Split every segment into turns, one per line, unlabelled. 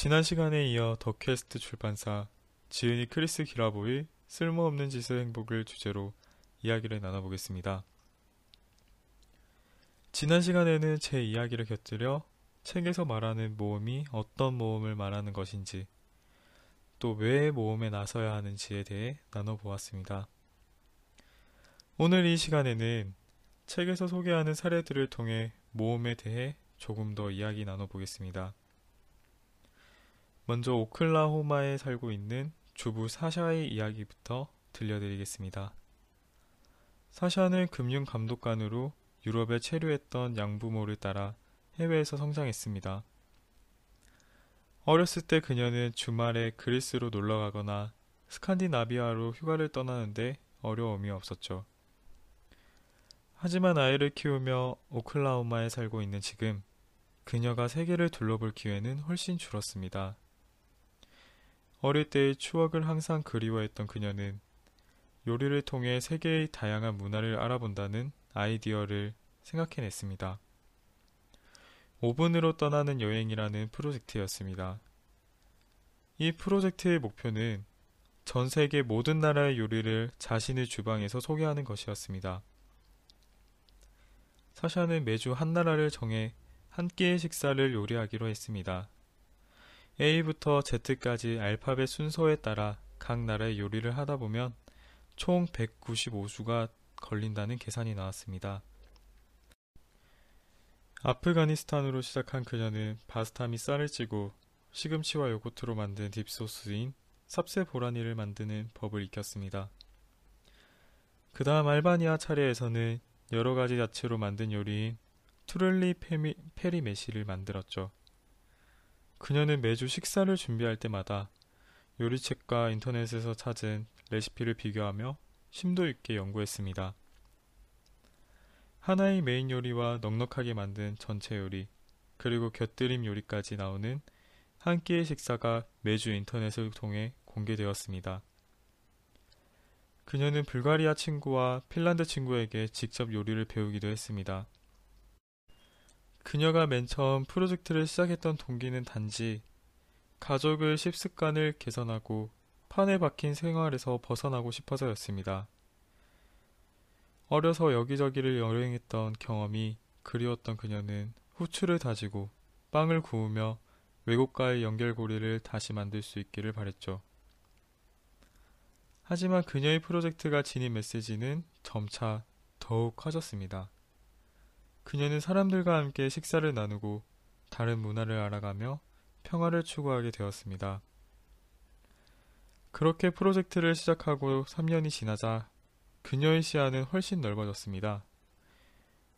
지난 시간에 이어 더 퀘스트 출판사 지은이 크리스 기라보의 쓸모없는 짓의 행복을 주제로 이야기를 나눠보겠습니다. 지난 시간에는 제 이야기를 곁들여 책에서 말하는 모험이 어떤 모험을 말하는 것인지 또 왜 모험에 나서야 하는지에 대해 나눠보았습니다. 오늘 이 시간에는 책에서 소개하는 사례들을 통해 모험에 대해 조금 더 이야기 나눠보겠습니다. 먼저 오클라호마에 살고 있는 주부 사샤의 이야기부터 들려드리겠습니다. 사샤는 금융감독관으로 유럽에 체류했던 양부모를 따라 해외에서 성장했습니다. 어렸을 때 그녀는 주말에 그리스로 놀러 가거나 스칸디나비아로 휴가를 떠나는데 어려움이 없었죠. 하지만 아이를 키우며 오클라호마에 살고 있는 지금 그녀가 세계를 둘러볼 기회는 훨씬 줄었습니다. 어릴 때의 추억을 항상 그리워했던 그녀는 요리를 통해 세계의 다양한 문화를 알아본다는 아이디어를 생각해냈습니다. 오븐으로 떠나는 여행이라는 프로젝트였습니다. 이 프로젝트의 목표는 전 세계 모든 나라의 요리를 자신의 주방에서 소개하는 것이었습니다. 사샤는 매주 한 나라를 정해 한 끼의 식사를 요리하기로 했습니다. A부터 Z까지 알파벳 순서에 따라 각 나라의 요리를 하다 보면 총 195수가 걸린다는 계산이 나왔습니다. 아프가니스탄으로 시작한 그녀는 바스타 및 쌀을 찌고 시금치와 요거트로 만든 dip 소스인 삽세 보라니를 만드는 법을 익혔습니다. 그 다음 알바니아 차례에서는 여러 가지 야채로 만든 요리인 투를리 페리메시를 만들었죠. 그녀는 매주 식사를 준비할 때마다 요리책과 인터넷에서 찾은 레시피를 비교하며 심도 있게 연구했습니다. 하나의 메인 요리와 넉넉하게 만든 전채 요리, 그리고 곁들임 요리까지 나오는 한 끼의 식사가 매주 인터넷을 통해 공개되었습니다. 그녀는 불가리아 친구와 핀란드 친구에게 직접 요리를 배우기도 했습니다. 그녀가 맨 처음 프로젝트를 시작했던 동기는 단지 가족의 식습관을 개선하고 판에 박힌 생활에서 벗어나고 싶어서였습니다. 어려서 여기저기를 여행했던 경험이 그리웠던 그녀는 후추를 다지고 빵을 구우며 외국과의 연결고리를 다시 만들 수 있기를 바랬죠. 하지만 그녀의 프로젝트가 지닌 메시지는 점차 더욱 커졌습니다. 그녀는 사람들과 함께 식사를 나누고 다른 문화를 알아가며 평화를 추구하게 되었습니다. 그렇게 프로젝트를 시작하고 3년이 지나자 그녀의 시야는 훨씬 넓어졌습니다.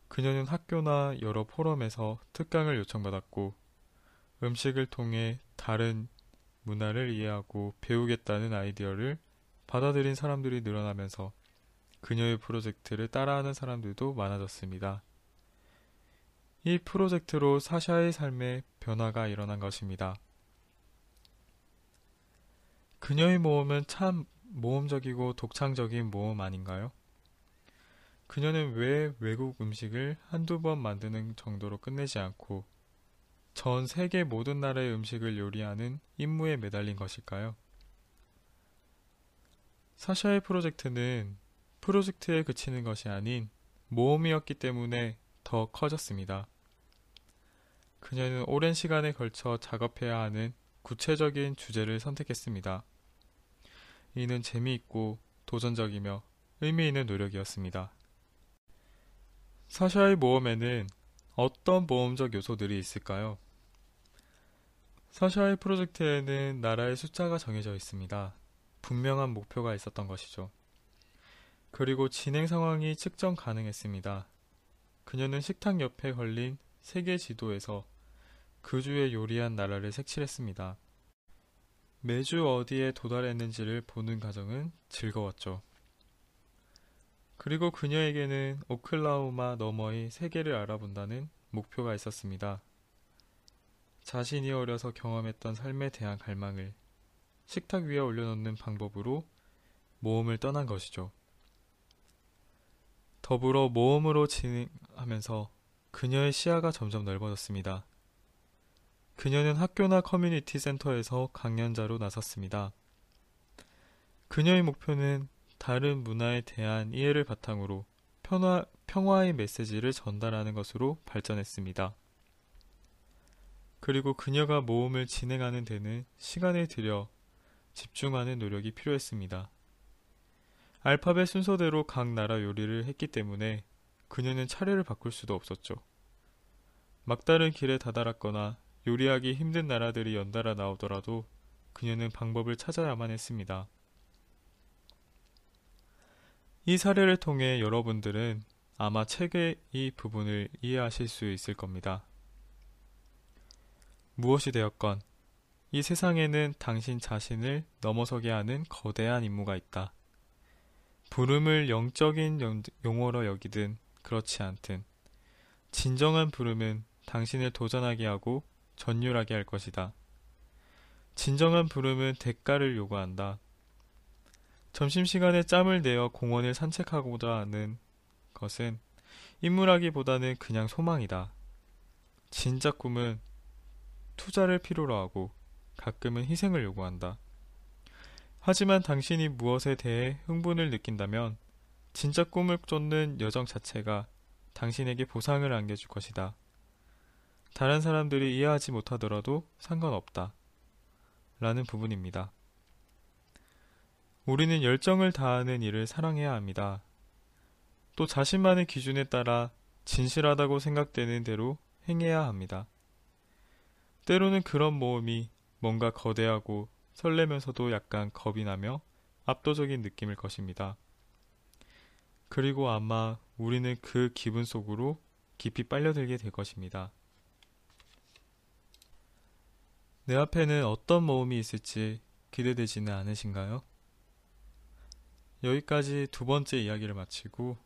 그녀는 학교나 여러 포럼에서 특강을 요청받았고 음식을 통해 다른 문화를 이해하고 배우겠다는 아이디어를 받아들인 사람들이 늘어나면서 그녀의 프로젝트를 따라하는 사람들도 많아졌습니다. 이 프로젝트로 사샤의 삶에 변화가 일어난 것입니다. 그녀의 모험은 참 모험적이고 독창적인 모험 아닌가요? 그녀는 왜 외국 음식을 한두 번 만드는 정도로 끝내지 않고 전 세계 모든 나라의 음식을 요리하는 임무에 매달린 것일까요? 사샤의 프로젝트는 프로젝트에 그치는 것이 아닌 모험이었기 때문에 더 커졌습니다. 그녀는 오랜 시간에 걸쳐 작업해야 하는 구체적인 주제를 선택했습니다. 이는 재미있고 도전적이며 의미 있는 노력이었습니다. 사샤의 모험에는 어떤 모험적 요소들이 있을까요? 사샤의 프로젝트에는 나라의 숫자가 정해져 있습니다. 분명한 목표가 있었던 것이죠. 그리고 진행 상황이 측정 가능했습니다. 그녀는 식탁 옆에 걸린 세계 지도에서 그 주에 요리한 나라를 색칠했습니다. 매주 어디에 도달했는지를 보는 과정은 즐거웠죠. 그리고 그녀에게는 오클라호마 너머의 세계를 알아본다는 목표가 있었습니다. 자신이 어려서 경험했던 삶에 대한 갈망을 식탁 위에 올려놓는 방법으로 모험을 떠난 것이죠. 더불어 모험으로 진행하면서 그녀의 시야가 점점 넓어졌습니다. 그녀는 학교나 커뮤니티 센터에서 강연자로 나섰습니다. 그녀의 목표는 다른 문화에 대한 이해를 바탕으로 평화, 평화의 메시지를 전달하는 것으로 발전했습니다. 그리고 그녀가 모험을 진행하는 데는 시간을 들여 집중하는 노력이 필요했습니다. 알파벳 순서대로 각 나라 요리를 했기 때문에 그녀는 차례를 바꿀 수도 없었죠. 막다른 길에 다다랐거나 요리하기 힘든 나라들이 연달아 나오더라도 그녀는 방법을 찾아야만 했습니다. 이 사례를 통해 여러분들은 아마 책의 이 부분을 이해하실 수 있을 겁니다. 무엇이 되었건 이 세상에는 당신 자신을 넘어서게 하는 거대한 임무가 있다. 부름을 영적인 용어로 여기든 그렇지 않든 진정한 부름은 당신을 도전하게 하고 전율하게 할 것이다. 진정한 부름은 대가를 요구한다. 점심시간에 짬을 내어 공원을 산책하고자 하는 것은 인물하기보다는 그냥 소망이다. 진짜 꿈은 투자를 필요로 하고 가끔은 희생을 요구한다. 하지만 당신이 무엇에 대해 흥분을 느낀다면 진짜 꿈을 쫓는 여정 자체가 당신에게 보상을 안겨줄 것이다. 다른 사람들이 이해하지 못하더라도 상관없다. 라는 부분입니다. 우리는 열정을 다하는 일을 사랑해야 합니다. 또 자신만의 기준에 따라 진실하다고 생각되는 대로 행해야 합니다. 때로는 그런 모험이 뭔가 거대하고 설레면서도 약간 겁이 나며 압도적인 느낌일 것입니다. 그리고 아마 우리는 그 기분 속으로 깊이 빨려들게 될 것입니다. 내 앞에는 어떤 모험이 있을지 기대되지는 않으신가요? 여기까지 두 번째 이야기를 마치고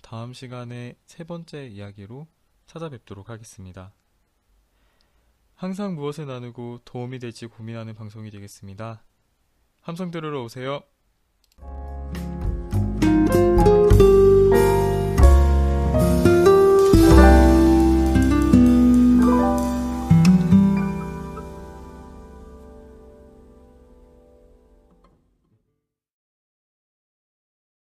다음 시간에 세 번째 이야기로 찾아뵙도록 하겠습니다. 항상 무엇을 나누고 도움이 될지 고민하는 방송이 되겠습니다. 함성 들으러 오세요.